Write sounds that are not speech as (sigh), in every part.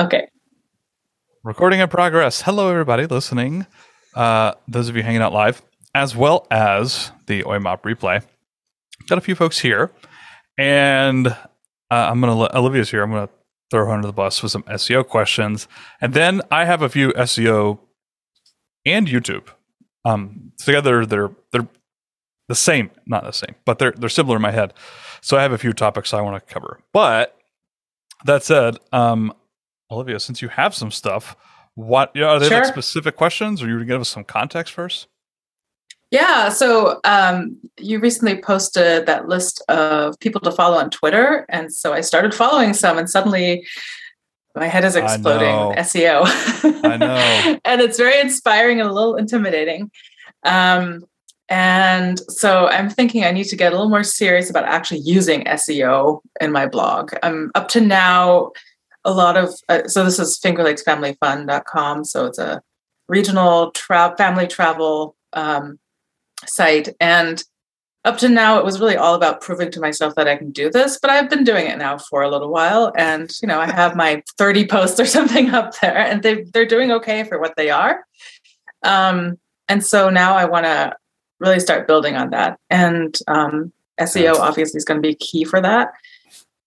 Okay. Recording in progress. Hello, everybody listening. Uh, those of you hanging out live, as well as the OIMOP replay. Got a few folks here, and uh, I'm gonna let Olivia's here. I'm gonna throw her under the bus with some SEO questions, and then I have a few SEO and YouTube. Um, together, they're they're the same, not the same, but they're they're similar in my head. So I have a few topics I want to cover. But that said, um, Olivia, since you have some stuff, what are there like specific questions, or you to give us some context first? Yeah. So um, you recently posted that list of people to follow on Twitter. And so I started following some, and suddenly my head is exploding with SEO. I know. (laughs) and it's very inspiring and a little intimidating. Um, and so I'm thinking I need to get a little more serious about actually using SEO in my blog. Um, up to now, a lot of, uh, so this is fingerlakesfamilyfun.com. So it's a regional tra- family travel um, site. And up to now, it was really all about proving to myself that I can do this. But I've been doing it now for a little while, and you know, I have my (laughs) 30 posts or something (laughs) up there, and they they're doing okay for what they are. Um, and so now I want to really start building on that, and um, SEO obviously is going to be key for that.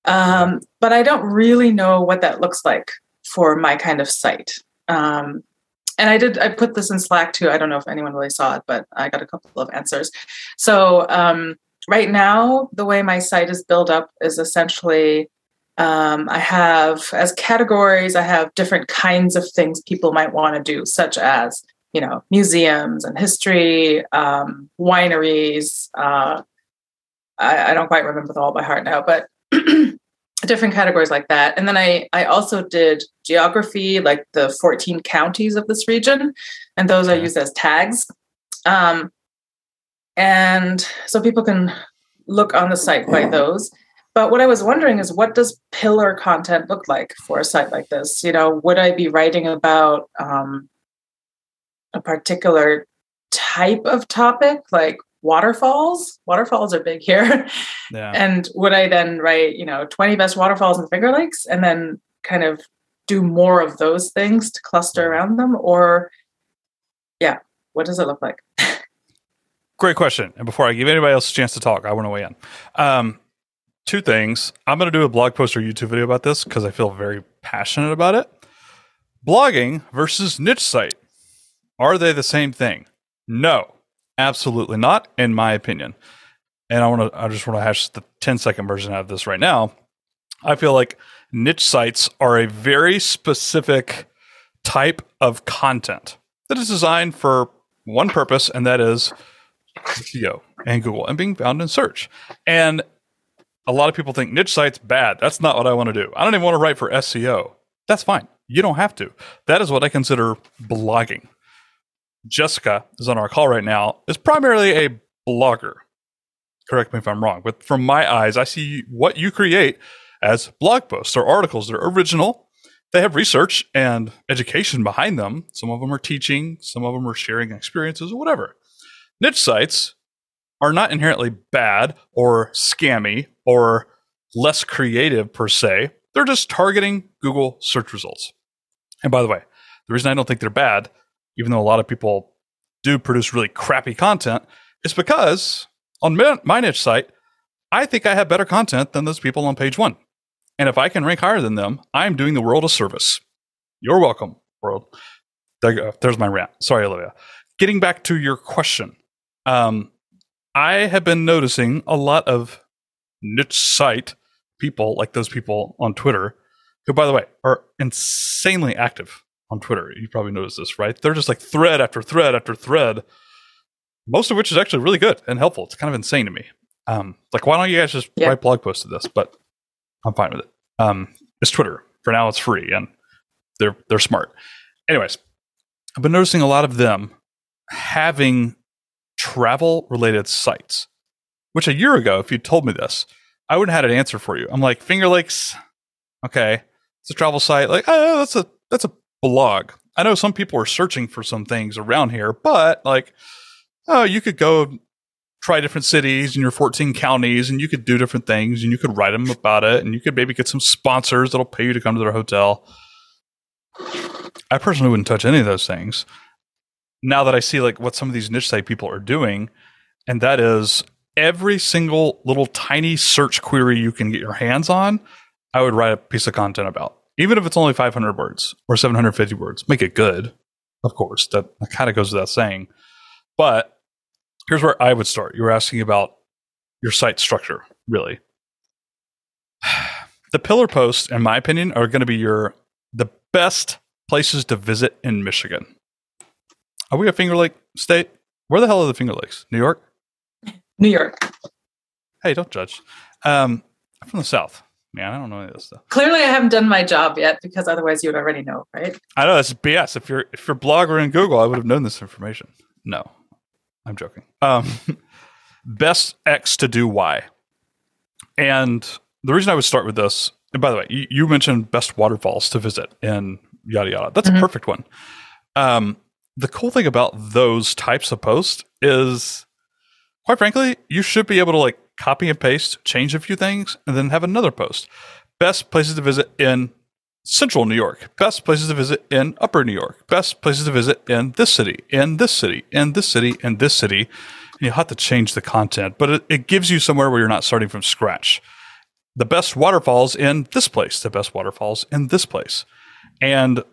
Um, but I don't really know what that looks like for my kind of site. Um, and I did I put this in Slack too. I don't know if anyone really saw it, but I got a couple of answers. So um, right now, the way my site is built up is essentially um, I have as categories. I have different kinds of things people might want to do, such as you know museums and history, um, wineries. Uh, I, I don't quite remember them all by heart now, but (clears throat) different categories like that. And then I I also did geography, like the 14 counties of this region, and those Okay. used as tags. Um, and so people can look on the site by those. But what I was wondering is what does pillar content look like for a site like this? You know, would I be writing about um, a particular type of topic like waterfalls? Waterfalls are big here. Yeah. (laughs) And would I then write, you know, 20 best waterfalls in Finger Lakes and then kind of do more of those things to cluster around them? Or, yeah, what does it look like? (laughs) Great question. And before I give anybody else a chance to talk, I want to weigh in. Um, two things. I'm going to do a blog post or YouTube video about this because I feel very passionate about it. Blogging versus niche site. Are they the same thing? No, absolutely not, in my opinion. And I want to, I just want to hash the 10 second version out of this right now. I feel like niche sites are a very specific type of content that is designed for one purpose, and that is SEO and Google and being found in search. And a lot of people think niche sites bad. That's not what I want to do. I don't even want to write for SEO. That's fine. You don't have to. That is what I consider blogging. Jessica is on our call right now. Is primarily a blogger. Correct me if I'm wrong, but from my eyes, I see what you create as blog posts or articles. They're original. They have research and education behind them. Some of them are teaching, some of them are sharing experiences or whatever. Niche sites are not inherently bad or scammy or less creative per se. They're just targeting Google search results. And by the way, the reason I don't think they're bad, even though a lot of people do produce really crappy content, it's because on my niche site, I think I have better content than those people on page one. And if I can rank higher than them, I'm doing the world a service. You're welcome, world. There. There's my rant. Sorry, Olivia. Getting back to your question, um, I have been noticing a lot of niche site people, like those people on Twitter, who, by the way, are insanely active on Twitter. You probably noticed this, right? They're just like thread after thread after thread, most of which is actually really good and helpful. It's kind of insane to me. Um, like, why don't you guys just Yeah. write blog posts of this? But I'm fine with it. Um, it's Twitter for now. It's free and they're they're smart. Anyways, I've been noticing a lot of them having travel related sites. Which a year ago, if you told me this, I would have had an answer for you. I'm like Finger Lakes, okay, it's a travel site. Like, oh, that's a that's a blog. I know some people are searching for some things around here, but like, oh, you could go try different cities in your 14 counties and you could do different things and you could write them about it and you could maybe get some sponsors that'll pay you to come to their hotel. I personally wouldn't touch any of those things. Now that I see like what some of these niche site people are doing, and that is every single little tiny search query you can get your hands on, I would write a piece of content about. Even if it's only 500 words or 750 words, make it good. Of course, that, that kind of goes without saying. But here's where I would start. You were asking about your site structure, really. (sighs) The pillar posts, in my opinion, are going to be your the best places to visit in Michigan. Are we a Finger Lake state? Where the hell are the Finger Lakes? New York? New York. Hey, don't judge. Um, I'm from the South. Man, I don't know any of this stuff. Clearly, I haven't done my job yet because otherwise you would already know, right? I know that's BS. If you're if you're blogger in Google, I would have known this information. No, I'm joking. Um, (laughs) best X to do Y, and the reason I would start with this. And by the way, you, you mentioned best waterfalls to visit and yada yada. That's Mhm. a perfect one. Um, the cool thing about those types of posts is, quite frankly, you should be able to like copy and paste, change a few things, and then have another post. Best places to visit in central New York. Best places to visit in upper New York. Best places to visit in this city, in this city, in this city, in this city. And you'll have to change the content, but it, it gives you somewhere where you're not starting from scratch. The best waterfalls in this place, the best waterfalls in this place. And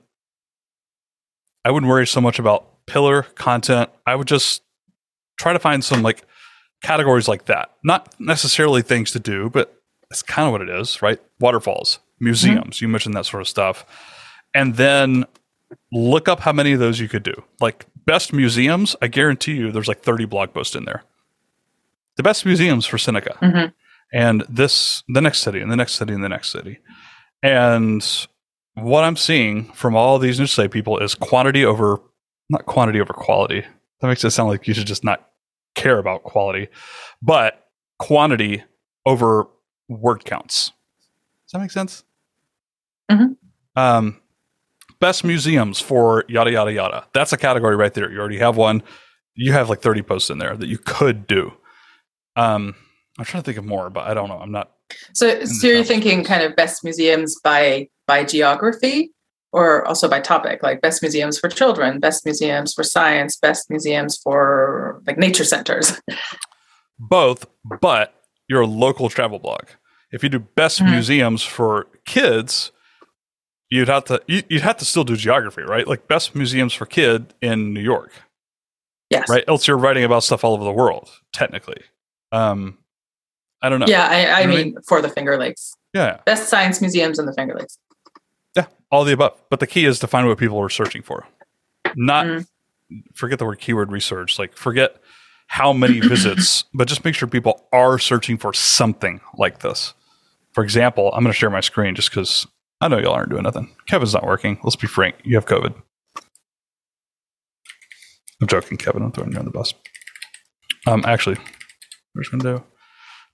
I wouldn't worry so much about pillar content. I would just try to find some like categories like that. Not necessarily things to do, but that's kind of what it is, right? Waterfalls, museums, you mentioned that sort of stuff. And then look up how many of those you could do. Like best museums, I guarantee you there's like 30 blog posts in there. The best museums for Seneca. Mhm. And this the next city and the next city and the next city. And what I'm seeing from all these new site people is quantity over not quantity over quality. That makes it sound like you should just not care about quality, but quantity over word counts. Does that make sense? Mhm. Um, best museums for yada yada yada. That's a category right there. You already have one. You have like 30 posts in there that you could do. Um, I'm trying to think of more, but I don't know. I'm not. So, so you're thinking kind of best museums by by geography, or also by topic, like best museums for children, best museums for science, best museums for like nature centers. (laughs) both, but you're a local travel blog. If you do best Mhm. museums for kids, you'd have to you- you'd have to still do geography, right? Like best museums for kid in New York, Yes. right? Else you're writing about stuff all over the world, technically. Um, I don't know. Yeah, I, I You know what I mean for the Finger Lakes, yeah, best science museums in the Finger Lakes. Yeah, all the above. But the key is to find what people are searching for. Not Mm. forget the word keyword research. Like forget how many (clears throat) visits, but just make sure people are searching for something like this. For example, I'm going to share my screen just because I know y'all aren't doing nothing. Kevin's not working. Let's be frank. You have COVID. I'm joking, Kevin. I'm throwing you on the bus. Um, actually, we're just going to do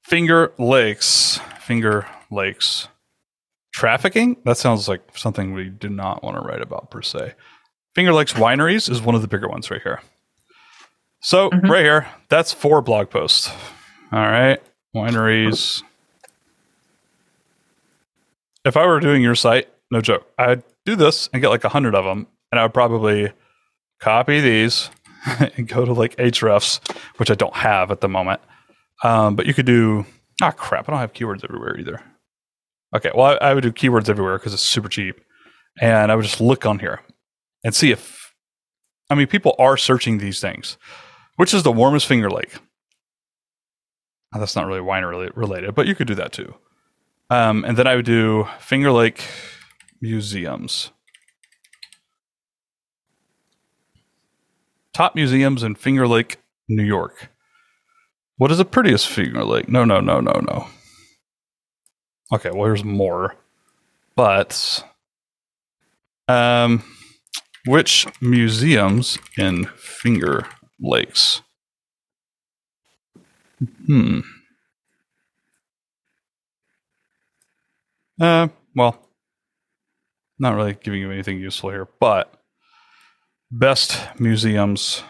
Finger Lakes. Finger Lakes. Trafficking? That sounds like something we do not want to write about per se. Finger Lakes Wineries is one of the bigger ones right here. So, Mhm. right here, that's four blog posts. All right. Wineries. If I were doing your site, no joke, I'd do this and get like a hundred of them, and I would probably copy these (laughs) and go to like Ahrefs, which I don't have at the moment. Um, but you could do, ah, crap, I don't have keywords everywhere either. Okay, well, I, I would do keywords everywhere because it's super cheap. And I would just look on here and see if, I mean, people are searching these things. Which is the warmest Finger Lake? That's not really wine related, but you could do that too. Um, and then I would do Finger Lake museums. Top museums in Finger Lake, New York. What is the prettiest Finger Lake? No, no, no, no, no. Okay, well, there's more. But um, which museums in Finger Lakes? Hmm. Uh, well, not really giving you anything useful here, but best museums,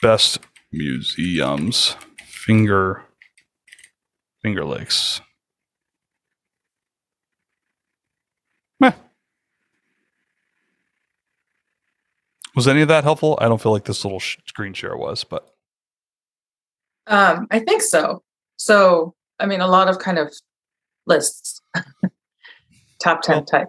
best museums, Finger, Finger Lakes. Was any of that helpful? I don't feel like this little sh- screen share was, but Um, I think so. So, I mean, a lot of kind of lists, (laughs) top 10 Well- type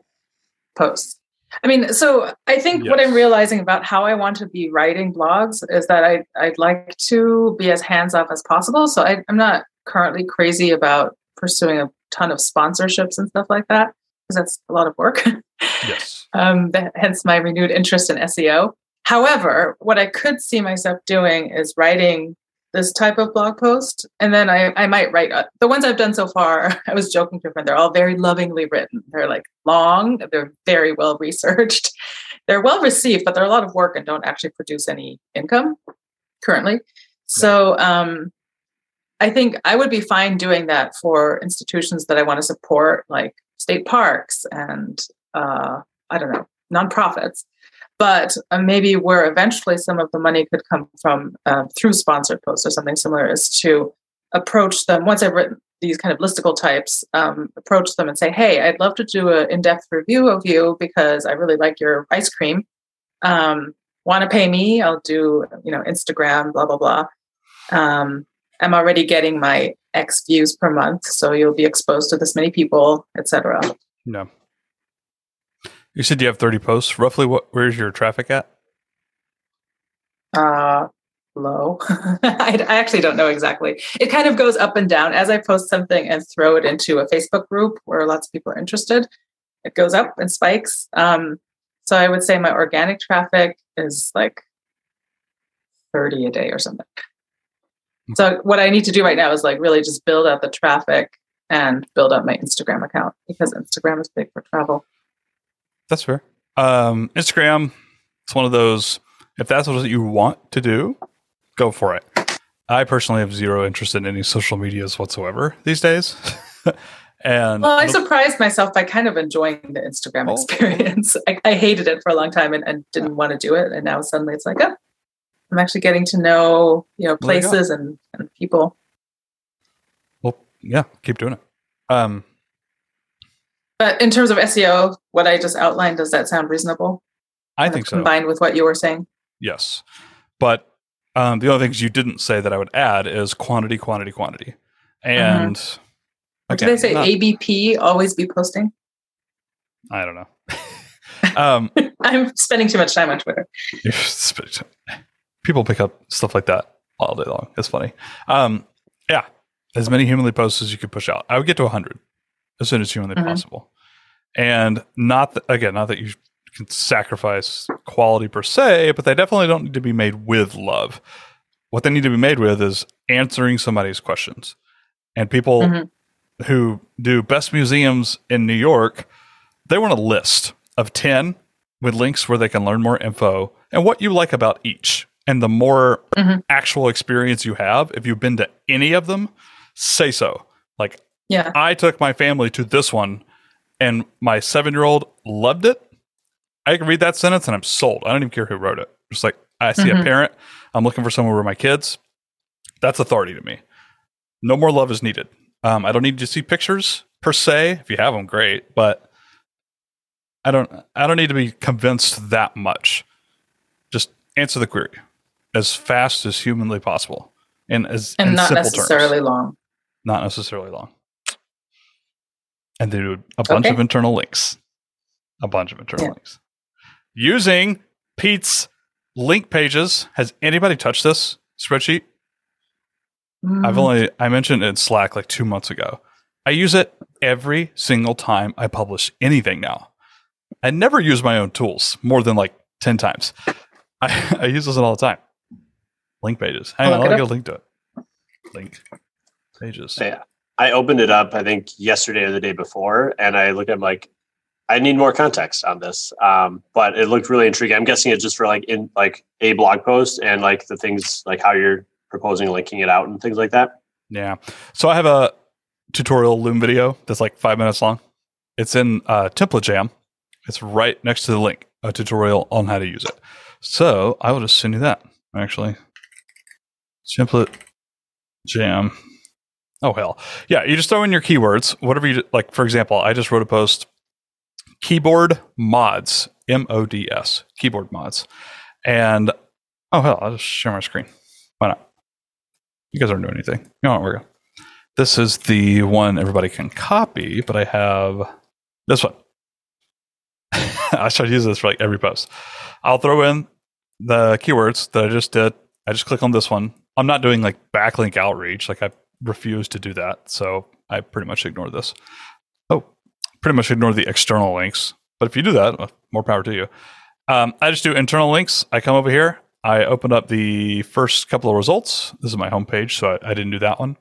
posts. I mean, so I think what I'm realizing about how I want to be writing blogs is that I, I'd like to be as hands off as possible. So I, I'm not currently crazy about pursuing a ton of sponsorships and stuff like that because that's a lot of work. (laughs) yes. (laughs) um, that, hence my renewed interest in SEO. However, what I could see myself doing is writing this type of blog post, and then I, I might write uh, the ones I've done so far. (laughs) I was joking to a friend; they're all very lovingly written. They're like long, they're very well researched, (laughs) they're well received, but they're a lot of work and don't actually produce any income currently. So um, I think I would be fine doing that for institutions that I want to support, like state parks and uh, I don't know, nonprofits. But uh, maybe where eventually some of the money could come from uh, through sponsored posts or something similar is to approach them once I've written these kind of listicle types, um, approach them and say, "Hey, I'd love to do an in-depth review of you because I really like your ice cream. Um, Want to pay me? I'll do you know Instagram, blah blah blah. Um, I'm already getting my X views per month, so you'll be exposed to this many people, etc. No. You said you have 30 posts. Roughly what where's your traffic at? uh low. (laughs) I, I actually don't know exactly. It kind of goes up and down. As i post something and throw it into a facebook group where lots of people are interested it goes up and spikes. Um so i would say my organic traffic is like 30 a day or something. So what i need to do right now is like really just build out the traffic and build up my instagram account because instagram is big for travel That's fair. Um, Instagram, it's one of those, if that's what you want to do, go for it. I personally have zero interest in any social medias whatsoever these days. (laughs) and Well, I I surprised myself by kind of enjoying the Instagram Oh. experience. (laughs) I, I hated it for a long time and, and didn't want to do it. And now suddenly it's like, oh, I'm actually getting to know, you know, There you places and, and people. well, yeah, keep doing it. Um, But in terms of SEO, what I just outlined, does that sound reasonable? I think so. Combined with what you were saying. Yes. But um, the only things you didn't say that I would add is quantity, quantity, quantity. And Or do again, they say not- ABP, always be posting? I don't know. (laughs) um, (laughs) I'm spending too much time on Twitter. (laughs) people pick up stuff like that all day long. It's funny. Um, yeah, as many humanly posts as you could push out. I would get to 100 as soon as humanly Mhm. possible. And not that, again, not that you can sacrifice quality per se, but they definitely don't need to be made with love. What they need to be made with is answering somebody's questions. And people Mhm. who do best museums in New York, they want a list of 10 with links where they can learn more info and what you like about each. And the more Mhm. actual experience you have, if you've been to any of them, say so. Like, Yeah. I took my family to this one and my seven year old loved it. I can read that sentence and I'm sold. I don't even care who wrote it. Just like, I see a Mhm. parent, I'm looking for someone with my kids. That's authority to me. No more love is needed. Um, I don't need to see pictures per se. If you have them, great. But I don't. I don't need to be convinced that much. Just answer the query as fast as humanly possible, and as And not necessarily terms. long. Not necessarily long. And they do a bunch Okay. of internal links. A bunch of internal Yeah. links. Using Pete's link pages. Has anybody touched this spreadsheet? I've Mm. only I mentioned it in Slack like two months ago. I use it every single time I publish anything now. I never use my own tools more than like ten times. I, (laughs) I use this all the time. Link pages. Hang I'll on, I'll get a link to it. Link pages. Yeah. I opened it up, I think yesterday or the day before, and I looked at like, I need more context on this. Um, but it looked really intriguing. I'm guessing it's just for like in like a blog post and like the things like how you're proposing linking it out and things like that. Yeah. So I have a tutorial Loom video that's like five minutes long. It's in uh, Template Jam. It's right next to the link, a tutorial on how to use it. So I will just send you that actually. Template Jam. Oh hell, yeah! You just throw in your keywords, whatever you like. For example, I just wrote a post: keyboard mods, M O D S, keyboard mods, And oh hell, I'll just share my screen. Why not? You guys aren't doing anything. What? We're good. This is the one everybody can copy, but I have this one. (laughs) I to use this for like every post. I'll throw in the keywords that I just did. I just click on this one. I'm not doing like backlink outreach. Like I refuse to do that. So I pretty much ignore this. Oh, pretty much ignore the external links. But if you do that, uh, more power to you. Um, I just do internal links. I come over here. I open up the first couple of results. This is my homepage, so I, I didn't do that one.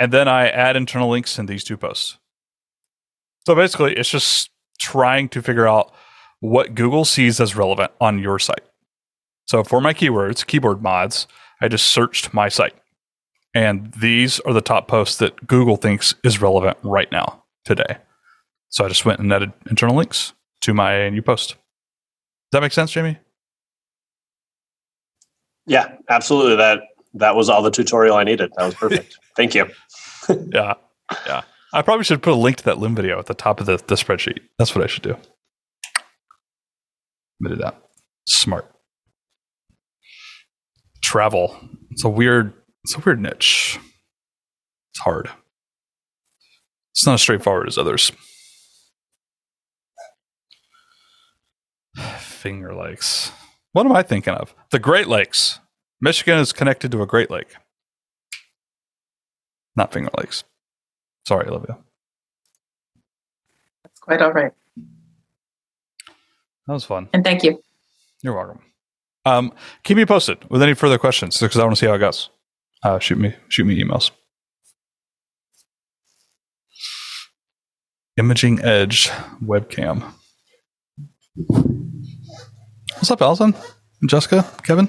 And then I add internal links in these two posts. So basically, it's just trying to figure out what Google sees as relevant on your site. So for my keywords, keyboard mods, I just searched my site. And these are the top posts that Google thinks is relevant right now, today. So I just went and added internal links to my new post. Does that make sense, Jamie? Yeah, absolutely. That that was all the tutorial I needed. That was perfect. (laughs) Thank you. yeah. Yeah. I probably should put a link to that Loom video at the top of the, the spreadsheet. That's what I should do. Me do that. Smart. Travel. It's a weird, it's a weird niche. It's hard. It's not as straightforward as others. (sighs) Finger Lakes. What am I thinking of? The Great Lakes. Michigan is connected to a Great Lake. Not Finger Lakes. Sorry, Olivia. That's quite all right. That was fun. And thank you. You're welcome. Um, keep me posted with any further questions because I want to see how it goes. Uh, shoot me, shoot me emails. Imaging Edge webcam. What's up, Allison? Jessica? Kevin?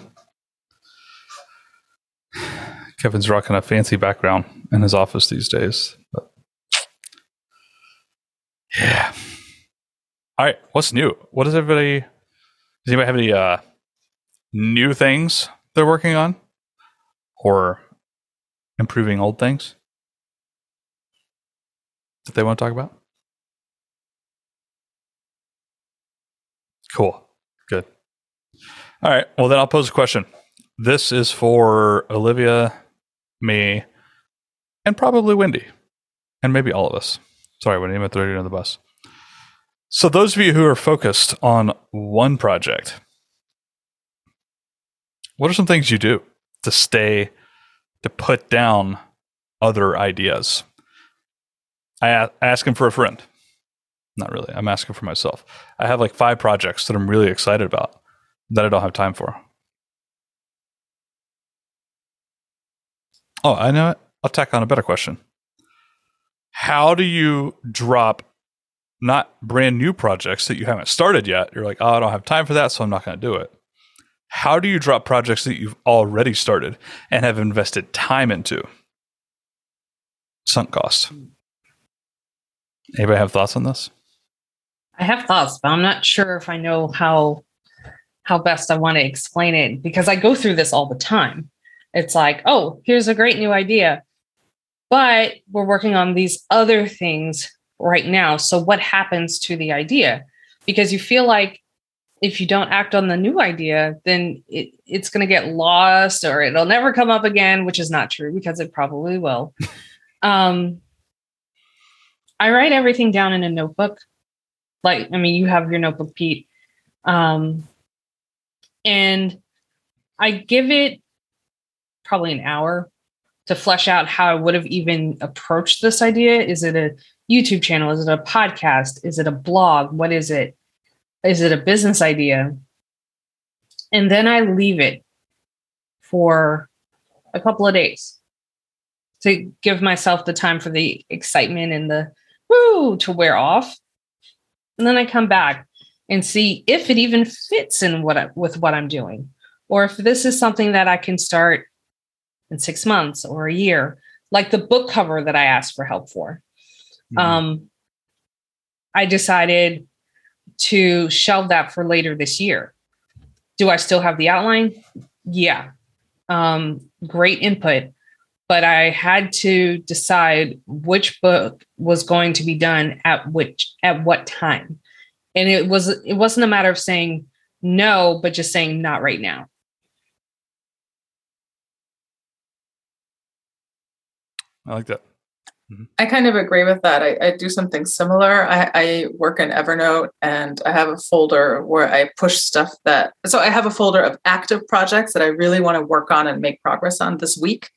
Kevin's rocking a fancy background in his office these days. But yeah. All right. What's new? What does everybody? Does anybody have any uh, new things they're working on, or improving old things that they want to talk about? Cool. Good. All right. Well, then I'll pose a question. This is for Olivia, me, and probably Wendy, and maybe all of us. Sorry, Wendy, I'm throwing you under the bus. So, those of you who are focused on one project, what are some things you do to stay, to put down other ideas? I ask him for a friend. Not really. I'm asking for myself. I have like five projects that I'm really excited about that I don't have time for. Oh, I know it. I'll tack on a better question. How do you drop not brand new projects that you haven't started yet? You're like, oh, I don't have time for that, so I'm not going to do it. How do you drop projects that you've already started and have invested time into? Sunk cost. Anybody have thoughts on this? I have thoughts, but I'm not sure if I know how how best I want to explain it because I go through this all the time. It's like, oh, here's a great new idea, but we're working on these other things right now. So what happens to the idea? Because you feel like if you don't act on the new idea, then it, it's going to get lost or it'll never come up again, which is not true because it probably will. (laughs) um, I write everything down in a notebook. Like i mean you have your notebook pete. Um and i give it probably an hour to flesh out how i would have even approached this idea. Is it a youtube channel? Is it a podcast? Is it a blog? What is it is it a business idea and then i leave it for a couple of days to give myself the time for the excitement and the woo to wear off and then I come back and see if it even fits in what I, with what I'm doing, or if this is something that I can start in six months or a year, like the book cover that I asked for help for. Mm-hmm. Um, I decided to shelve that for later this year. Do I still have the outline? Yeah. Um, great input but I had to decide which book was going to be done at which at what time. And it was it wasn't a matter of saying no, but just saying not right now. I like that. I kind of agree with that. I, I do something similar. I, I, work in Evernote and I have a folder where I push stuff that, so I have a folder of active projects that I really want to work on and make progress on this week.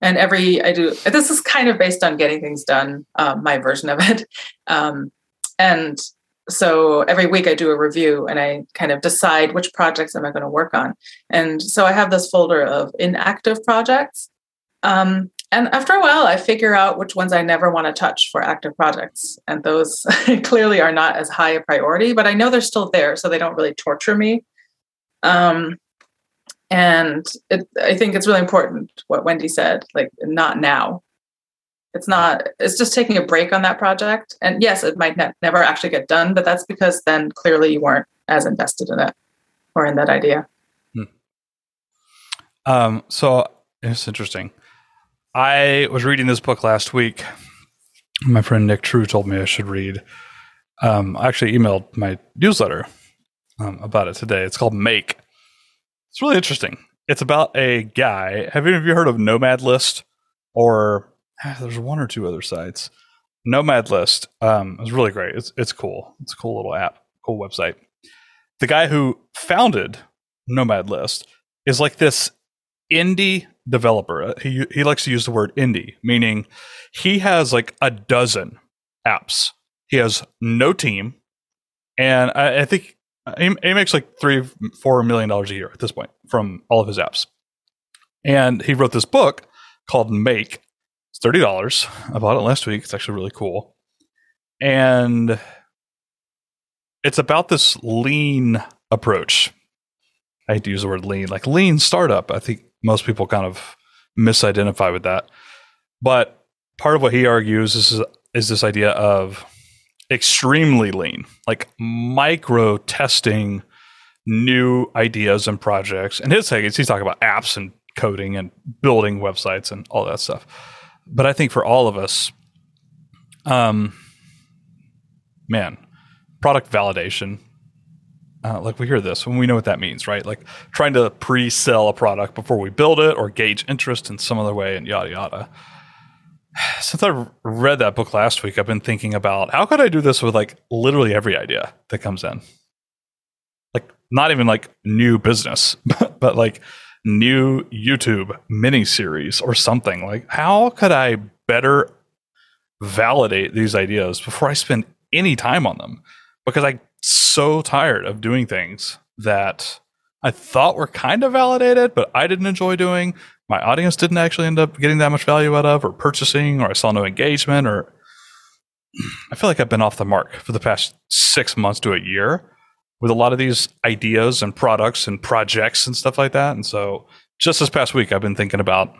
And every, I do, this is kind of based on getting things done, um, my version of it. (laughs) Um, and so every week I do a review and I kind of decide which projects am I going to work on. And so I have this folder of inactive projects. Um, and after a while, I figure out which ones I never want to touch for active projects. And those (laughs) clearly are not as high a priority, but I know they're still there, so they don't really torture me. Um, and it, I think it's really important what Wendy said, like not now. It's not, it's just taking a break on that project. And yes, it might ne- never actually get done, but that's because then clearly you weren't as invested in it or in that idea. Hmm. Um, so it's interesting. I was reading this book last week. My friend Nick True told me I should read. Um, I actually emailed my newsletter um, about it today. It's called Make it's really interesting. It's about a guy. Have any of you heard of Nomad List? Or ah, there's one or two other sites. Nomad List um, is really great. It's it's cool. It's a cool little app, cool website. The guy who founded Nomad List is like this indie developer. Uh, he he likes to use the word indie, meaning he has like a dozen apps. He has no team, and I, I think he, he makes like three, four million dollars a year at this point from all of his apps. And he wrote this book called Make. It's thirty dollars. I bought it last week. It's actually really cool, and it's about this lean approach. I hate to use the word lean, like lean startup. I think most people kind of misidentify with that. But part of what he argues is is this idea of extremely lean, like micro testing new ideas and projects. And his take is he's talking about apps and coding and building websites and all that stuff. But I think for all of us, um, man, product validation. Uh, like we hear this when we know what that means, right? Like trying to pre-sell a product before we build it or gauge interest in some other way and yada yada (sighs) since I read that book last week, I've been thinking about how could I do this with like literally every idea that comes in. Like not even like new business, (laughs) but, but like new YouTube mini series or something. Like how could I better validate these ideas before I spend any time on them? Because I'm so tired of doing things that I thought were kind of validated, but I didn't enjoy doing my audience didn't actually end up getting that much value out of or purchasing or I saw no engagement or (clears throat) I feel like I've been off the mark for the past six months to a year with a lot of these ideas and products and projects and stuff like that. And so just this past week, I've been thinking about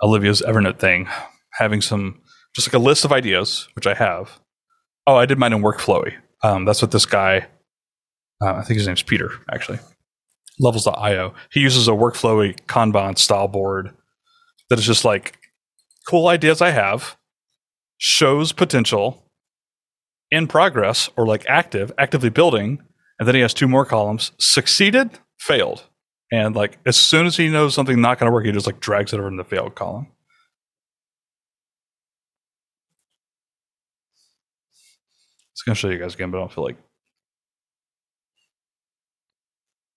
Olivia's Evernote thing, having some just like a list of ideas, which I have. Oh, I did mine in Workflowy. Um, that's what this guy, uh, I think his name's Pieter, actually levels.io. He uses a workflowy Kanban style board that is just like cool ideas I have, shows potential in progress or like active, actively building. And then he has two more columns succeeded, failed. And like as soon as he knows something not going to work, he just like drags it over in the failed column. It's going to show you guys again, but I don't feel like.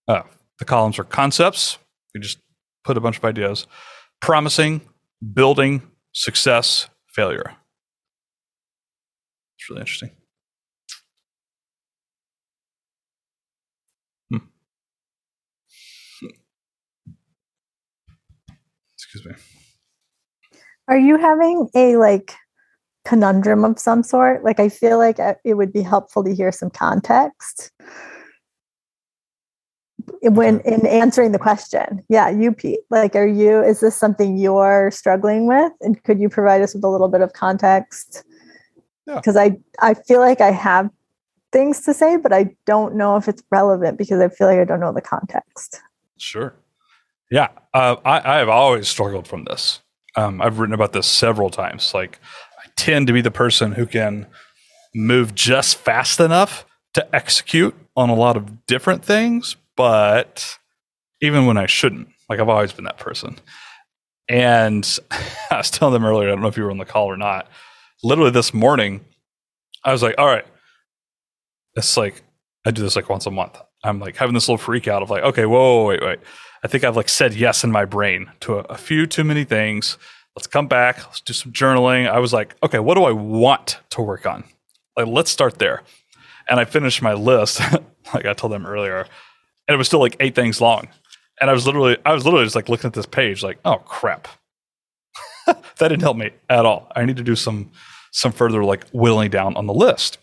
Oh, the columns are concepts. We just put a bunch of ideas. Promising, building, success, failure. It's really interesting. Hmm. Excuse me. Are you having a like conundrum of some sort? Like, I feel like uh, it would be helpful to hear some context. When in answering the question. Yeah you pete like are you is this something you're struggling with? And could you provide us with a little bit of context? Because yeah. i i feel like i have things to say but i don't know if it's relevant because i feel like i don't know the context. Sure. Yeah uh, I, i've always struggled from this. Um, i've written about this several times like i tend to be the person who can move just fast enough to execute on a lot of different things, but even when I shouldn't, like I've always been that person. And (laughs) I was telling them earlier, I don't know if you were on the call or not. Literally this morning, I was like, all right, it's like, I do this like once a month. I'm like having this little freak out of like, okay, whoa, wait, wait. I think I've like said yes in my brain to a, a few too many things. Let's come back. Let's do some journaling. I was like, okay, what do I want to work on? Like, let's start there. And I finished my list, (laughs) like I told them earlier, and it was still like eight things long. And I was literally, I was literally just like looking at this page, like, oh crap, (laughs) that didn't help me at all. I need to do some some further like whittling down on the list.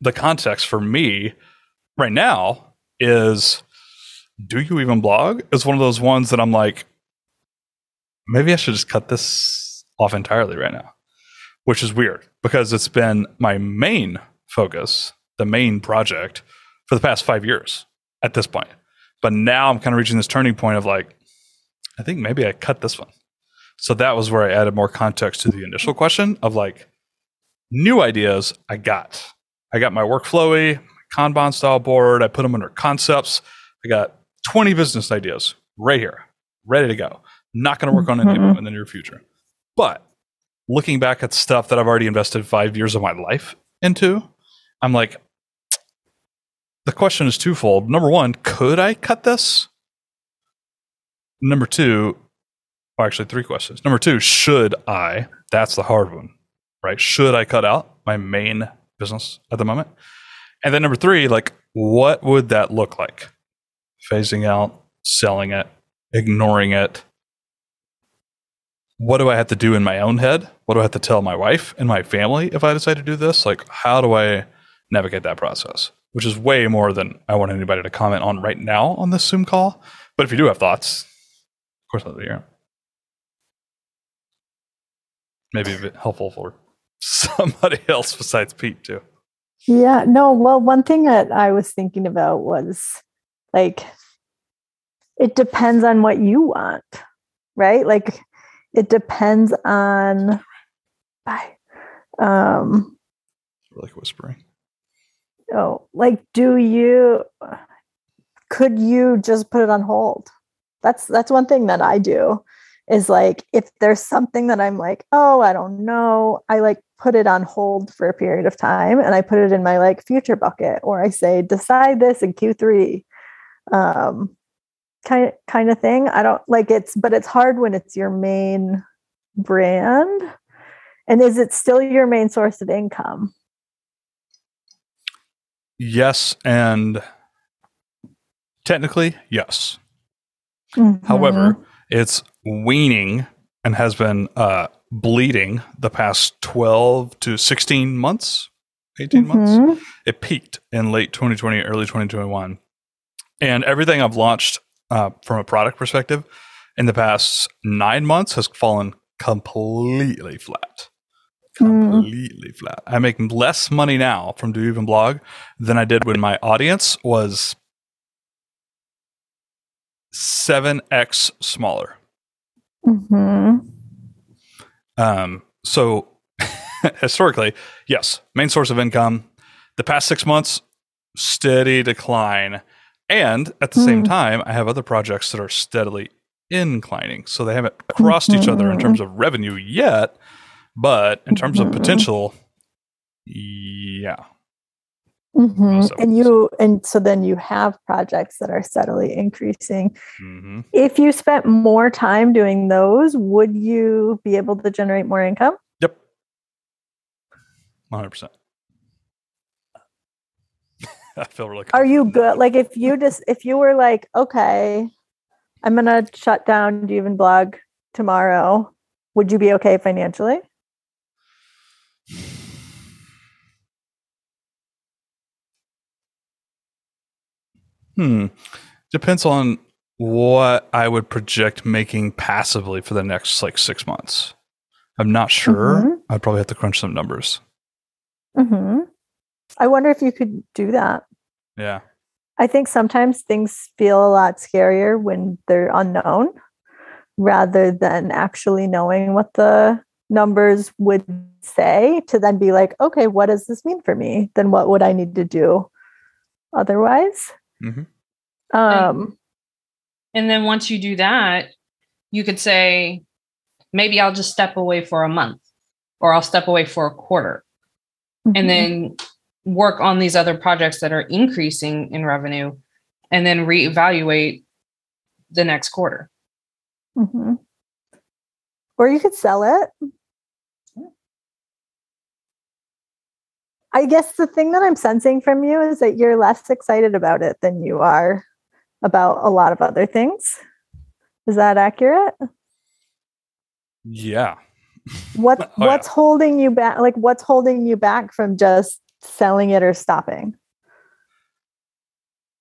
The context for me right now is do you even blog? Is one of those ones that I'm like, maybe I should just cut this off entirely right now, which is weird because it's been my main focus, the main project for the past five years at this point. But now I'm kind of reaching this turning point of like, I think maybe I cut this one. So that was where I added more context to the initial question of like new ideas I got. I got my workflowy, Kanban style board. I put them under concepts. I got 20 business ideas right here, ready to go. Not going to work on any of them mm-hmm. in the near future. But looking back at stuff that I've already invested five years of my life into, I'm like, the question is twofold. Number one, could I cut this? Number two, or actually three questions. Number two, should I? That's the hard one, right? Should I cut out my main business at the moment? And then number three, like, what would that look like? Phasing out, selling it, ignoring it. What do I have to do in my own head? What do I have to tell my wife and my family if I decide to do this? Like, how do I navigate that process? Which is way more than I want anybody to comment on right now on this Zoom call. But if you do have thoughts, of course, I'll hear them maybe a bit helpful for (laughs) somebody else besides Pete too. Yeah, no, well, one thing that I was thinking about was like it depends on what you want, right? Like it depends on bye. Um like whispering. Oh, like do you could you just put it on hold? That's that's one thing that I do is like if there's something that I'm like, oh, I don't know, I like put it on hold for a period of time and I put it in my like future bucket or I say decide this in Q3. Um kind of kind of thing. I don't like it's but it's hard when it's your main brand. And is it still your main source of income? Yes, and technically, yes. Mm-hmm. However, it's weaning and has been uh, bleeding the past 12 to 16 months, 18 mm-hmm. months. It peaked in late 2020, early 2021. And everything I've launched uh, from a product perspective in the past nine months has fallen completely flat. Mm. Completely mm. flat. I make less money now from Do Even Blog than I did when my audience was 7x smaller. Mm-hmm. Um, so (laughs) historically, yes, main source of income. The past six months, steady decline. And at the mm. same time, I have other projects that are steadily inclining. So they haven't crossed mm-hmm. each other in mm-hmm. terms of revenue yet, but in terms mm-hmm. of potential, yeah, Mm-hmm. And you, and so then you have projects that are steadily increasing. Mm-hmm. If you spent more time doing those, would you be able to generate more income? Yep. 100%. (laughs) I feel really. Are you good? Like, if you just, if you were like, okay, I'm going to shut down Do you Even Blog tomorrow, would you be okay financially? Hmm. Depends on what I would project making passively for the next like six months. I'm not sure. Mm-hmm. I'd probably have to crunch some numbers. Hmm. I wonder if you could do that. Yeah. I think sometimes things feel a lot scarier when they're unknown rather than actually knowing what the numbers would say to then be like, okay, what does this mean for me? Then what would I need to do otherwise. Mm-hmm. Um, and then once you do that, you could say, maybe I'll just step away for a month or I'll step away for a quarter mhm. and then work on these other projects that are increasing in revenue and then reevaluate the next quarter. Mhm. Or you could sell it. I guess the thing that I'm sensing from you is that you're less excited about it than you are about a lot of other things. Is that accurate? Yeah. What (laughs) Oh, yeah. what's holding you back like what's holding you back from just selling it or stopping?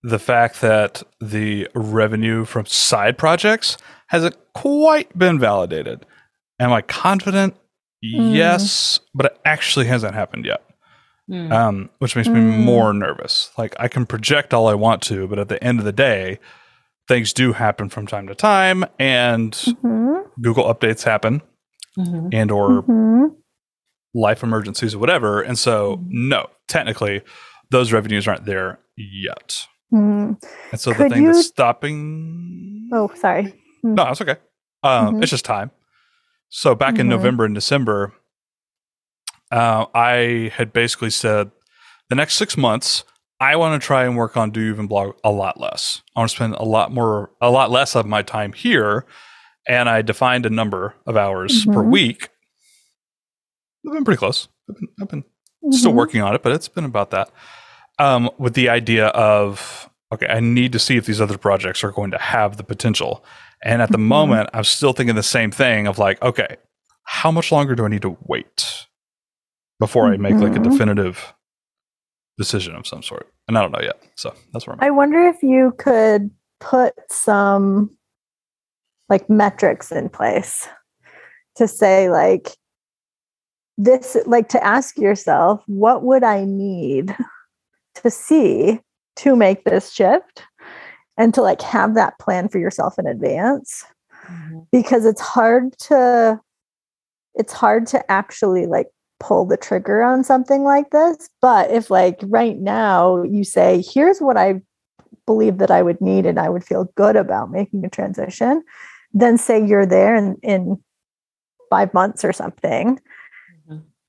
The fact that the revenue from side projects hasn't quite been validated. Am I confident? Mm. Yes, but it actually hasn't happened yet. Hmm. um, which makes me Mm. more nervous. Like I can project all I want to, but at the end of the day, things do happen from time to time, and Mhm, Google updates happen, Mhm. and or mhm. Life emergencies or whatever. And so, Mhm. no, technically, those revenues aren't there yet. Mhm. And so the thing you- that's stopping. Oh, sorry. No, that's okay. Um, Mhm. It's just time. So back in Mhm. November and December, uh, I had basically said the next six months, I want to try and work on Do Even Blog a lot less. I want to spend a lot more, a lot less of my time here. And I defined a number of hours per Mhm. week. I've been pretty close. I've been, I've been still Mhm. working on it, but it's been about that. Um, with the idea of okay, I need to see if these other projects are going to have the potential. And at the Mhm. moment, I'm still thinking the same thing of like, okay, how much longer do I need to wait before I make like a Mhm. definitive decision of some sort? And I don't know yet. So that's where I'm at. I wonder if you could put some like metrics in place to say like this like to ask yourself what would I need to see to make this shift and to like have that plan for yourself in advance Mhm. because it's hard to it's hard to actually like pull the trigger on something like this but if like right now you say here's what i believe that i would need and i would feel good about making a transition then say you're there in in five months or something.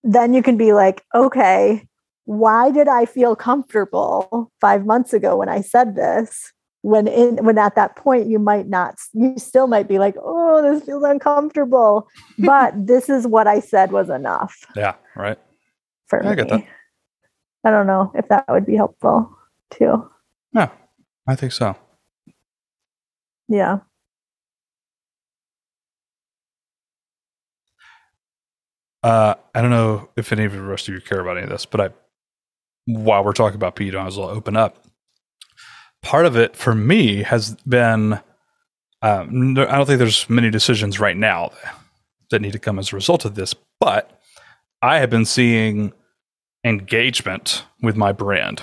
Then you can be like okay why did i feel comfortable five months ago when i said this when in when at that point you might not you still might be like oh this feels uncomfortable (laughs) but this is what i said was enough Yeah, right. for I me get that. i don't know if that would be helpful too Yeah, I think so. yeah Uh, I don't know if any of the rest of you care about any of this, but I, while we're talking about Pete, I was open up. Part of it for me has been, um, I don't think there's many decisions right now that need to come as a result of this, but I have been seeing engagement with my brand,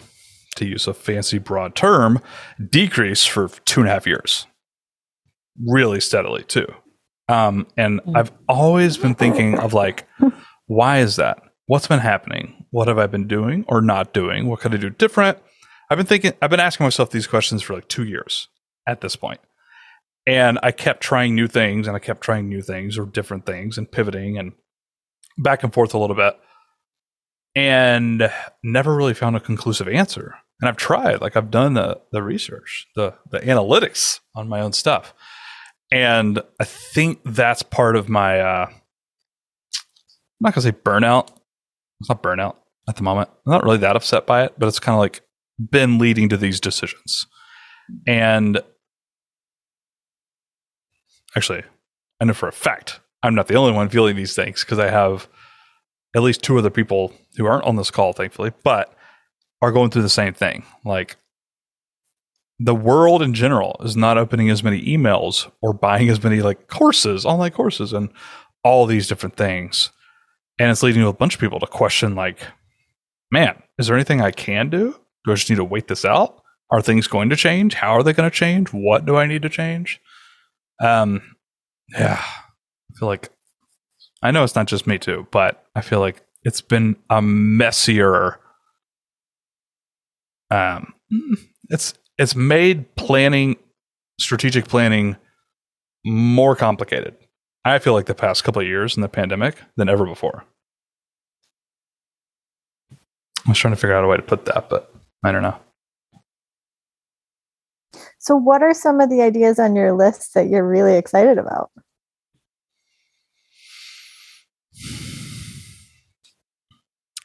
to use a fancy broad term, decrease for two and a half years, really steadily too. Um, and. I've always been thinking of like, why is that? What's been happening? What have I been doing or not doing? What could I do different? I've been thinking, I've been asking myself these questions for like two years at this point. And I kept trying new things and I kept trying new things or different things and pivoting and back and forth a little bit and never really found a conclusive answer. And I've tried, like I've done the the research, the the analytics on my own stuff. And I think that's part of my uh I'm not gonna say burnout. It's not burnout at the moment. I'm not really that upset by it, but it's kind of like been leading to these decisions. And actually, I know for a fact I'm not the only one feeling these things because I have at least two other people who aren't on this call, thankfully, but are going through the same thing. Like the world in general is not opening as many emails or buying as many like courses, online courses, and all these different things. And it's leading to a bunch of people to question, like, man, is there anything I can do? Do I just need to wait this out? Are things going to change? How are they going to change? What do I need to change? Um, yeah, I feel like I know it's not just me too, but I feel like it's been a messier um mm, it's it's made planning, strategic planning, more complicated. I feel like the past couple of years in the pandemic than ever before. I was trying to figure out a way to put that, but I don't know. So, what are some of the ideas on your list that you're really excited about?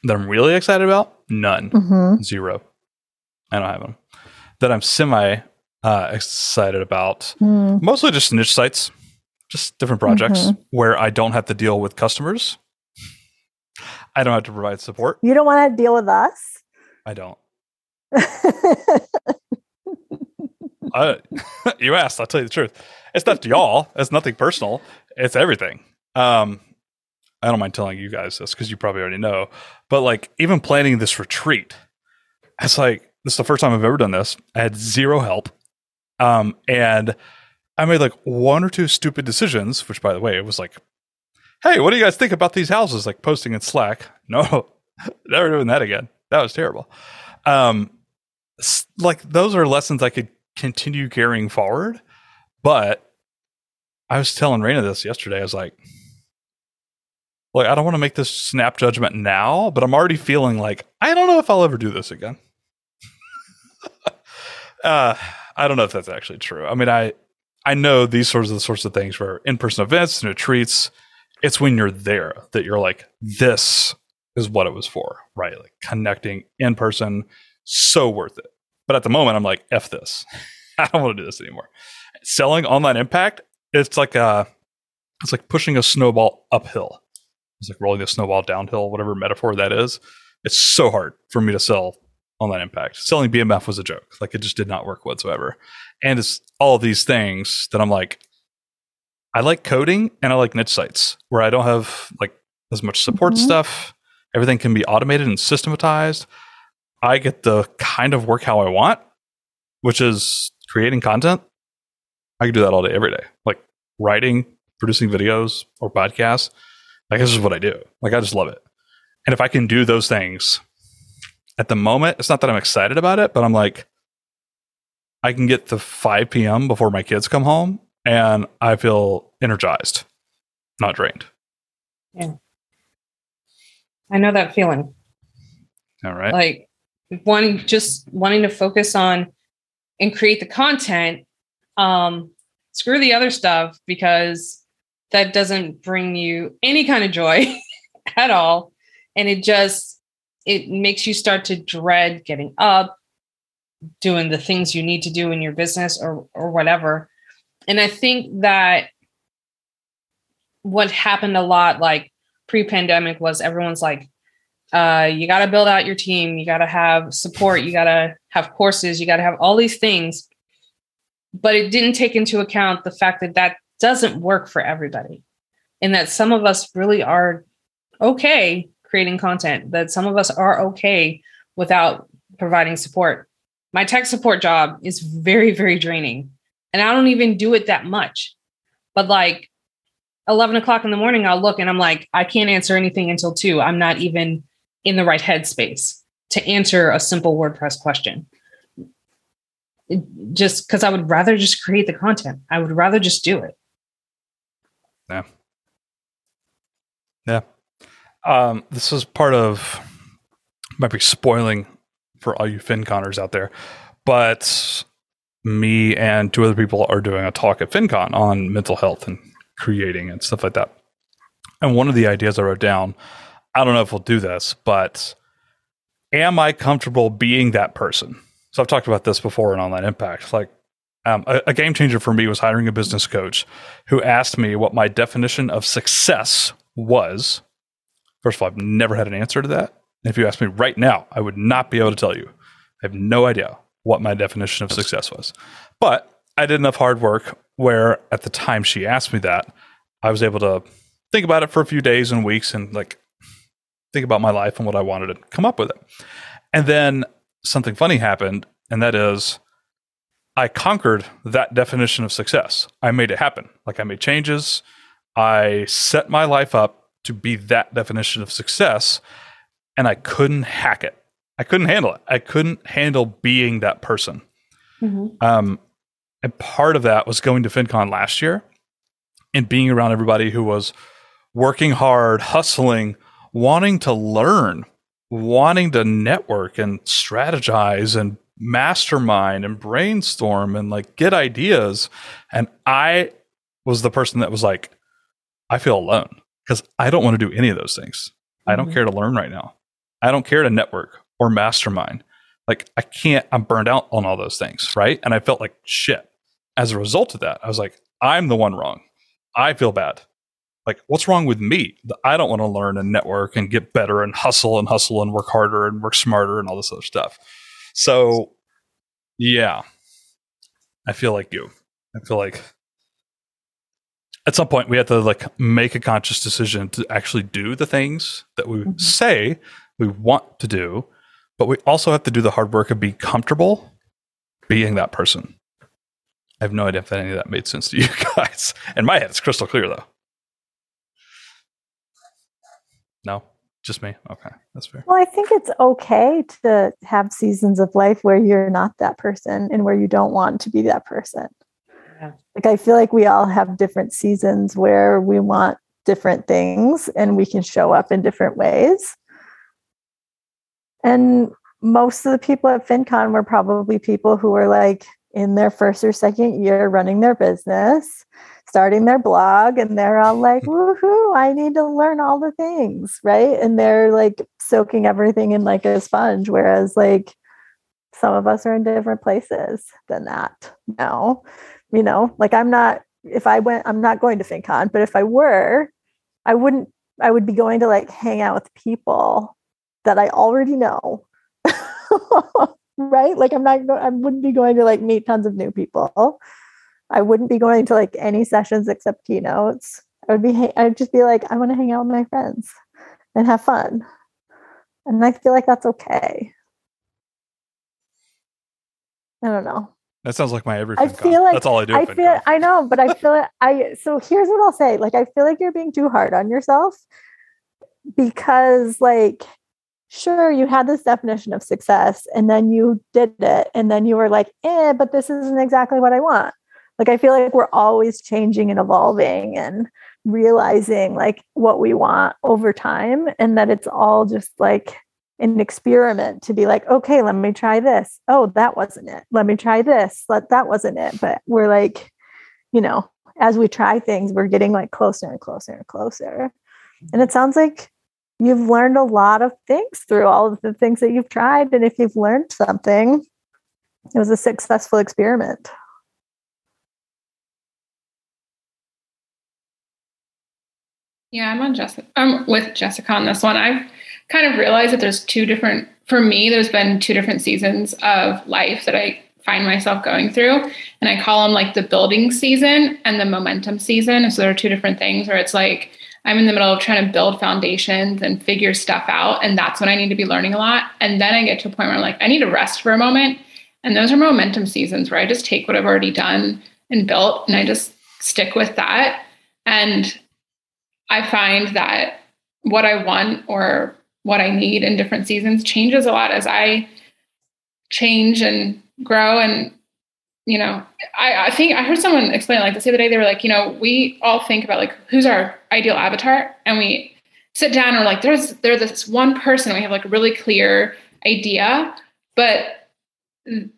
That I'm really excited about? None. Mm-hmm. Zero. I don't have them. That I'm semi uh, excited about. Mm. Mostly just niche sites, just different projects Mhm. where I don't have to deal with customers. I don't have to provide support. You don't want to deal with us? I don't. (laughs) Uh, (laughs) you asked. I'll tell you the truth. It's not y'all. It's nothing personal. It's everything. Um, I don't mind telling you guys this because you probably already know. But like, even planning this retreat, it's like this is the first time I've ever done this. I had zero help, um, and I made like one or two stupid decisions. Which, by the way, it was like, "Hey, what do you guys think about these houses?" Like posting in Slack. (laughs) No, never doing that again. That was terrible. Um, like those are lessons I could continue carrying forward. But I was telling Raina this yesterday. I was like, look, I don't want to make this snap judgment now, but I'm already feeling like I don't know if I'll ever do this again. (laughs) uh, I don't know if that's actually true. I mean, I I know these sorts of the sorts of things where in-person events and retreats, it's when you're there that you're like, this is what it was for, right? Like connecting in person, so worth it. But at the moment, I'm like, F this. (laughs) I don't want to do this anymore. Selling online impact, it's like uh it's like pushing a snowball uphill. It's like rolling a snowball downhill, whatever metaphor that is. It's so hard for me to sell online impact. Selling BMF was a joke. Like it just did not work whatsoever. And it's all these things that I'm like, I like coding and I like niche sites where I don't have like as much support Mhm. stuff. Everything can be automated and systematized. I get the kind of work how I want, which is creating content. I can do that all day, every day. Like writing, producing videos or podcasts. Like this is what I do. Like I just love it. And if I can do those things at the moment, it's not that I'm excited about it, but I'm like, I can get to 5 p.m. before my kids come home and I feel energized, not drained. Yeah. I know that feeling. All right. Like one just wanting to focus on and create the content. Um, screw the other stuff because that doesn't bring you any kind of joy (laughs) at all. And it just it makes you start to dread getting up, doing the things you need to do in your business or or whatever. And I think that what happened a lot like pre-pandemic was everyone's like uh, you got to build out your team you got to have support you got to have courses you got to have all these things but it didn't take into account the fact that that doesn't work for everybody and that some of us really are okay creating content that some of us are okay without providing support my tech support job is very very draining and i don't even do it that much but like 11 o'clock in the morning i'll look and i'm like i can't answer anything until 2 i'm not even in the right headspace to answer a simple WordPress question. It- just because I would rather just create the content. I would rather just do it. Yeah. Um, this is part of might be spoiling for all you FinConners out there, but me and two other people are doing a talk at FinCon on mental health and creating and stuff like that. And one of the ideas I wrote down, I don't know if we'll do this, but am I comfortable being that person? So I've talked about this before in Online Impact. Like um, a, a game changer for me was hiring a business coach who asked me what my definition of success was. First of all, I've never had an answer to that. And if you ask me right now, I would not be able to tell you. I have no idea what my definition of success was. But I did enough hard work where at the time she asked me that, I was able to think about it for a few days and weeks and like think about my life and what I wanted and come up with it. And then something funny happened, and that is I conquered that definition of success. I made it happen. Like I made changes. I set my life up to be that definition of success, and I couldn't hack it. I couldn't handle it. I couldn't handle being that person. Mm-hmm. Um, and part of that was going to FinCon last year and being around everybody who was working hard, hustling, wanting to learn, wanting to network and strategize and mastermind and brainstorm and like get ideas. And I was the person that was like, I feel alone because I don't want to do any of those things. Mm-hmm. I don't mm-hmm. care to learn right now. I don't care to network or mastermind. Like I can't, I'm burned out on all those things. Right. And I felt like shit. As a result of that, I was like, I'm the one wrong. I feel bad. Like, what's wrong with me? I don't want to learn and network and get better and hustle and hustle and work harder and work smarter and all this other stuff. So, yeah, I feel like you. I feel like at some point we have to like make a conscious decision to actually do the things that we mm-hmm. say we want to do, but we also have to do the hard work of be comfortable being that person. I have no idea if any of that made sense to you (laughs) guys. In my head, it's crystal clear though. No, just me. Okay, that's fair. Well, I think it's okay to have seasons of life where you're not that person and where you don't want to be that person. Like I feel like we all have different seasons where we want different things and we can show up in different ways. And most of the people at FinCon were probably people who were like in their first or second year running their business starting their blog and they're all like, woohoo, I need to learn all the things, right? And they're like soaking everything in like a sponge. Whereas like some of us are in different places than that now. You know, like I'm not, if I went, I'm not going to FinCon, but if I were, I wouldn't, I would be going to like hang out with people that I already know. (laughs) right? Like I'm not, I wouldn't be going to like meet tons of new people. I wouldn't be going to like any sessions except keynotes. I would be, I'd just be like, I want to hang out with my friends and have fun. And I feel like that's okay. I don't know. That sounds like my every. I feel like that's all I do. I feel. I know, but I feel. It. I so here's what I'll say. Like I feel like you're being too hard on yourself because, like, sure, you had this definition of success, and then you did it, and then you were like, eh, but this isn't exactly what I want like i feel like we're always changing and evolving and realizing like what we want over time and that it's all just like an experiment to be like okay let me try this. Oh that wasn't it. Let me try this. Let that wasn't it. But we're like you know as we try things we're getting like closer and closer and closer. And it sounds like you've learned a lot of things through all of the things that you've tried. And if you've learned something it was a successful experiment. Yeah, I'm on Jessica. I'm with Jessica on this one. I've kind of realized that there's two different. For me, there's been two different seasons of life that I find myself going through, and I call them like the building season and the momentum season. So there are two different things where it's like I'm in the middle of trying to build foundations and figure stuff out, and that's when I need to be learning a lot. And then I get to a point where I'm like, I need to rest for a moment, and those are momentum seasons where I just take what I've already done and built, and I just stick with that. And I find that what I want or what I need in different seasons changes a lot as I change and grow. And, you know, I, I think I heard someone explain like this the other day. They were like, you know, we all think about like who's our ideal avatar, and we sit down and we're like, there's there's this one person. We have like a really clear idea, but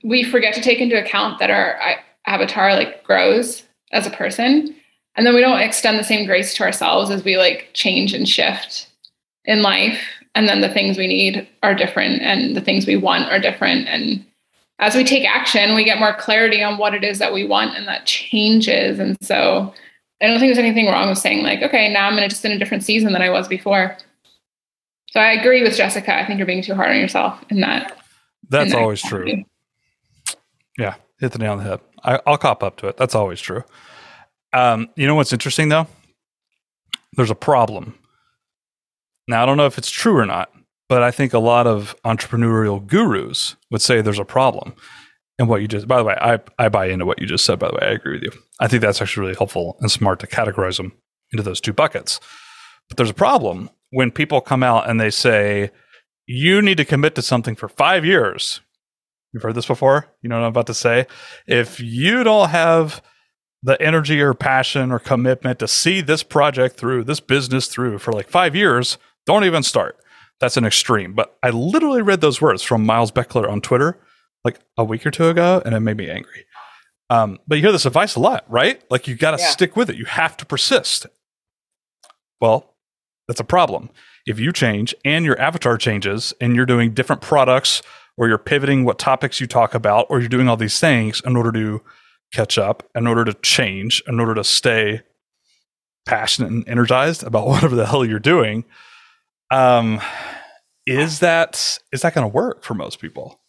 we forget to take into account that our uh, avatar like grows as a person and then we don't extend the same grace to ourselves as we like change and shift in life and then the things we need are different and the things we want are different. And as we take action we get more clarity on what it is that we want and that changes. And so i don't think there's anything wrong with saying like okay now i'm in a, just in a different season than i was before. So i agree with jessica. I think you're being too hard on yourself in that that's in that always true. yeah hit the nail on the head. I, i'll cop up to it. That's always true. Um, you know what's interesting though? There's a problem. Now I don't know if it's true or not, but I think a lot of entrepreneurial gurus would say there's a problem. And what you just, by the way, I, I buy into what you just said, by the way. I agree with you. I think that's actually really helpful and smart to categorize them into those two buckets. But there's a problem when people come out and they say, you need to commit to something for five years. You've heard this before. You know what I'm about to say. If you don't have the energy or passion or commitment to see this project through, this business through for like five years, don't even start. That's an extreme. But I literally read those words from Miles Beckler on Twitter like a week or two ago, and it made me angry. Um, but you hear this advice a lot, right? Like you got to yeah. stick with it. You have to persist. Well, that's a problem. If you change and your avatar changes and you're doing different products or you're pivoting what topics you talk about or you're doing all these things in order to catch up, in order to change, in order to stay passionate and energized about (laughs) whatever the hell you're doing, um, is that is that going to work for most people?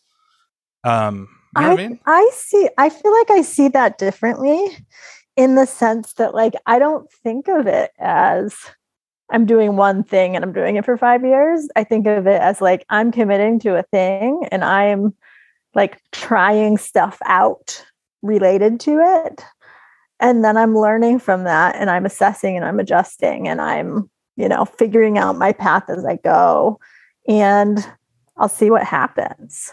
Um, you know I, I mean? I see. I feel like I see that differently, in the sense that like I don't think of it as I'm doing one thing and I'm doing it for five years. I think of it as like I'm committing to a thing and I'm like trying stuff out related to it. And then I'm learning from that and I'm assessing and I'm adjusting and I'm, you know, figuring out my path as I go. And I'll see what happens.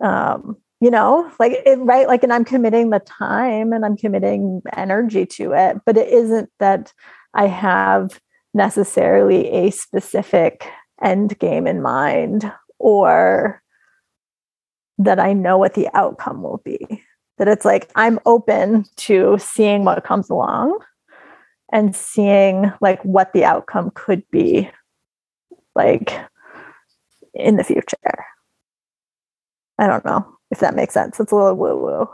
Um, you know, like it, right, like, and I'm committing the time and I'm committing energy to it, but it isn't that I have necessarily a specific end game in mind or that I know what the outcome will be. That it's like I'm open to seeing what comes along and seeing like what the outcome could be like in the future. I don't know if that makes sense. It's a little woo woo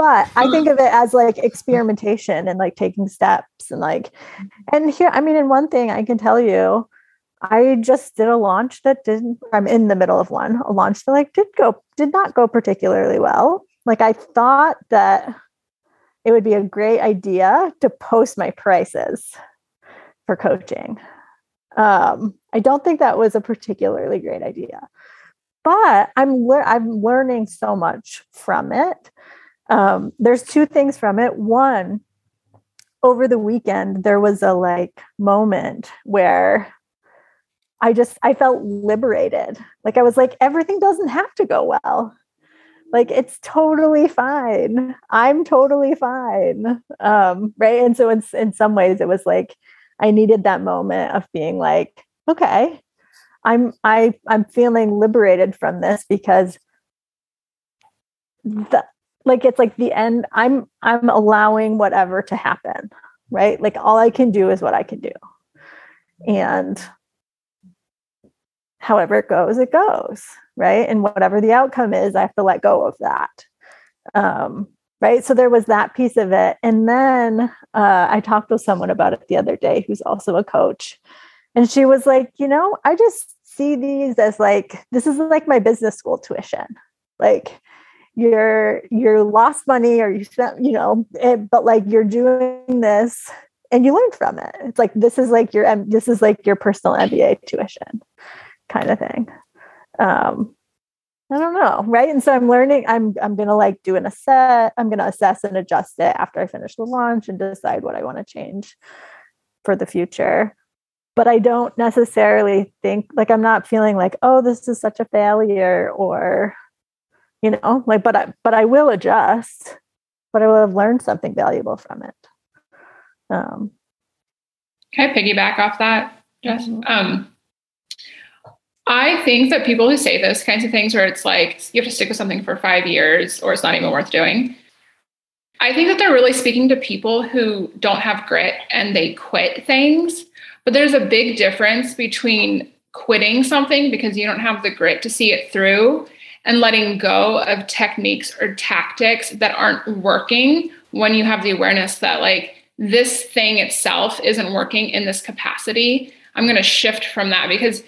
but i think of it as like experimentation and like taking steps and like and here i mean in one thing i can tell you i just did a launch that didn't i'm in the middle of one a launch that like did go did not go particularly well like i thought that it would be a great idea to post my prices for coaching um, i don't think that was a particularly great idea but i'm le- i'm learning so much from it um, there's two things from it. One, over the weekend, there was a like moment where I just I felt liberated. Like I was like, everything doesn't have to go well. Like it's totally fine. I'm totally fine. Um, right. And so in, in some ways it was like I needed that moment of being like, okay, I'm I I'm feeling liberated from this because the like it's like the end i'm i'm allowing whatever to happen right like all i can do is what i can do and however it goes it goes right? And whatever the outcome is i have to let go of that. Um, right? So there was that piece of it. And then uh, i talked with someone about it the other day who's also a coach. And she was like you know i just see these as like this is like my business school tuition. Like you're you're lost money or you spent you know it, eh, but like you're doing this and you learn from it. It's like this is like your this is like your personal mba tuition kind of thing. Um i don't know right? And so i'm learning i'm i'm gonna like do an assess i'm gonna assess and adjust it after i finish the launch and decide what i want to change for the future. But i don't necessarily think like i'm not feeling like oh this is such a failure or you know like but i but i will adjust but i will have learned something valuable from it. Um can i piggyback off that jess? Mm-hmm. um i think that people who say those kinds of things where it's like you have to stick with something for five years or it's not even worth doing i think that they're really speaking to people who don't have grit and they quit things. But there's a big difference between quitting something because you don't have the grit to see it through and letting go of techniques or tactics that aren't working when you have the awareness that like this thing itself isn't working in this capacity. I'm going to shift from that because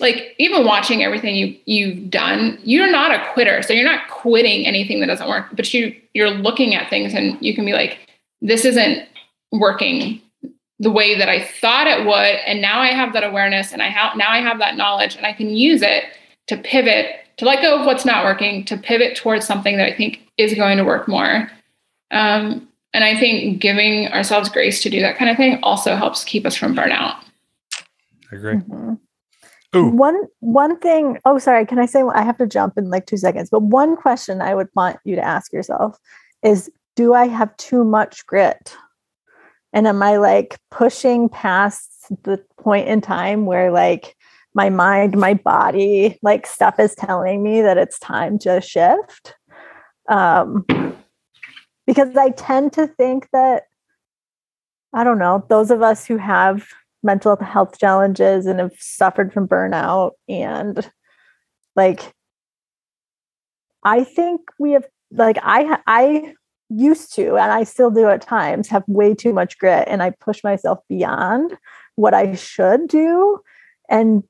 like even watching everything you you've done you're not a quitter so you're not quitting anything that doesn't work but you you're looking at things and you can be like this isn't working the way that i thought it would and now i have that awareness and i have now i have that knowledge and i can use it to pivot to let go of what's not working, to pivot towards something that I think is going to work more. Um, and I think giving ourselves grace to do that kind of thing also helps keep us from burnout. I agree. Mm-hmm. Ooh. One one thing. Oh, sorry. Can I say? I have to jump in like two seconds. But one question I would want you to ask yourself is: Do I have too much grit? And am I like pushing past the point in time where like my mind, my body, like stuff is telling me that it's time to shift? Um, because I tend to think that I don't know those of us who have mental health challenges and have suffered from burnout. And like i think we have like i i used to and i still do at times have way too much grit and i push myself beyond what i should do. And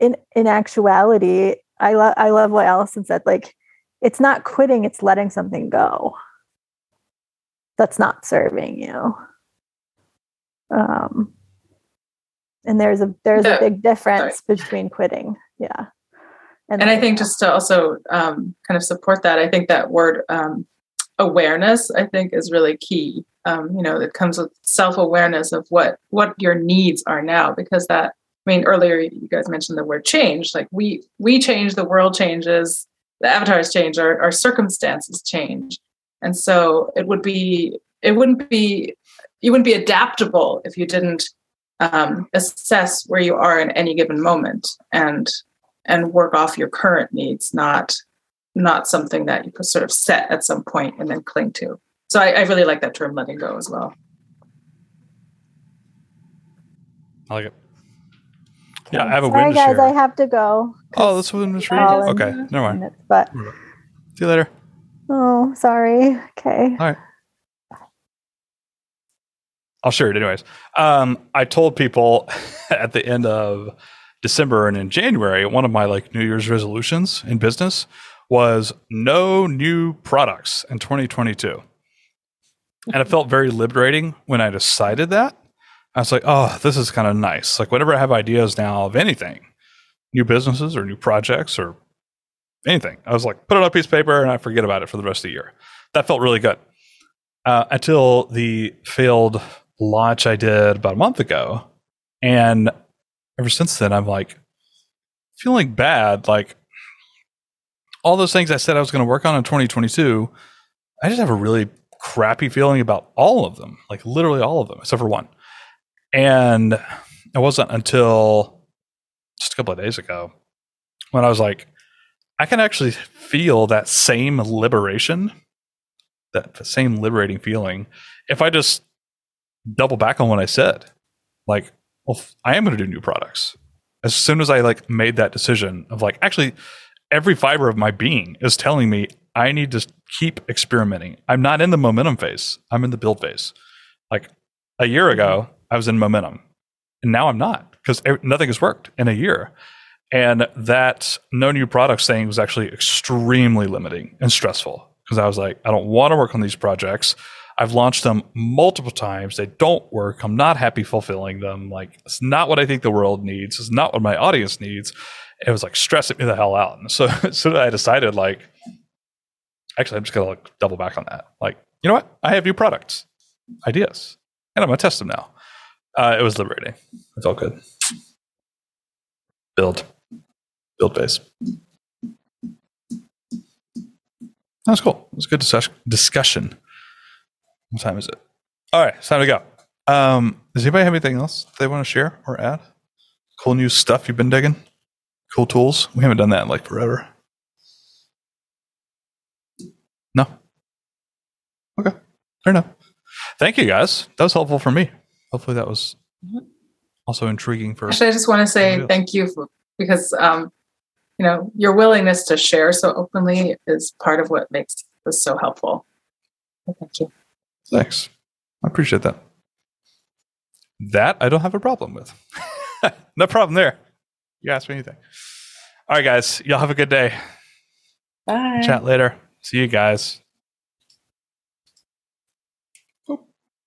in in actuality i love i love what allison said like it's not quitting it's letting something go. That's not serving you. Um and there's a there's a big difference Sorry. between quitting. Yeah. And, and i think just to also um, kind of support that i think that word um, awareness i think is really key. Um, you know it comes with self-awareness of what what your needs are now because that i mean earlier you guys mentioned the word change. Like we we change the world changes the avatars change our, our circumstances change. And so it would be it wouldn't be you wouldn't be adaptable if you didn't um, assess where you are in any given moment and and work off your current needs, not not something that you could sort of set at some point and then cling to. So I, I really like that term letting go as well. I like it. Yeah, I have a Sorry, win guys, share. I have to go. Oh, that's within the Okay, never mind. Minutes, but see you later. Oh, sorry. Okay. All right. I'll share it anyways. Um, I told people (laughs) at the end of December and in January, one of my like New Year's resolutions in business was no new products in 2022. And it felt very liberating when I decided that. I was like, oh, this is kind of nice. Like, whenever I have ideas now of anything, new businesses or new projects or anything, I was like, put it on a piece of paper and I forget about it for the rest of the year. That felt really good. Uh, until the failed launch I did about a month ago. And ever since then, I'm like feeling bad. Like all those things I said I was going to work on in 2022, I just have a really crappy feeling about all of them, like literally all of them, except for one. And it wasn't until just a couple of days ago when I was like, I can actually feel that same liberation, that same liberating feeling, if I just double back on what I said. Like, well, I am going to do new products. As soon as I like made that decision of like, actually, every fiber of my being is telling me I need to keep experimenting. I'm not in the momentum phase. I'm in the build phase. Like a year ago, I was in momentum, and now I'm not because nothing has worked in a year. And that no new products thing was actually extremely limiting and stressful because I was like, I don't want to work on these projects. I've launched them multiple times. They don't work. I'm not happy fulfilling them. Like it's not what I think the world needs. It's not what my audience needs. It was like stressing me the hell out. And so, (laughs) so I decided like, actually, I'm just gonna like double back on that. Like, you know what? I have new products, ideas, and I'm gonna test them now. Uh, it was liberating. It felt good. Build, build base. That's cool. It was a good discussion. What time is it? All right, it's time to go. Um, does anybody have anything else they want to share or add? Cool new stuff you've been digging? Cool tools? We haven't done that in like forever. No. Okay. Fair enough. Thank you guys. That was helpful for me. Hopefully that was also intriguing for Actually, I just want to say thank you for, because um, you know, your willingness to share so openly is part of what makes this so helpful. thank you. Thanks. I appreciate that. That I don't have a problem with. (laughs) no problem there. You ask me anything. All right, guys. Y'all have a good day. Bye. Chat later. See you guys.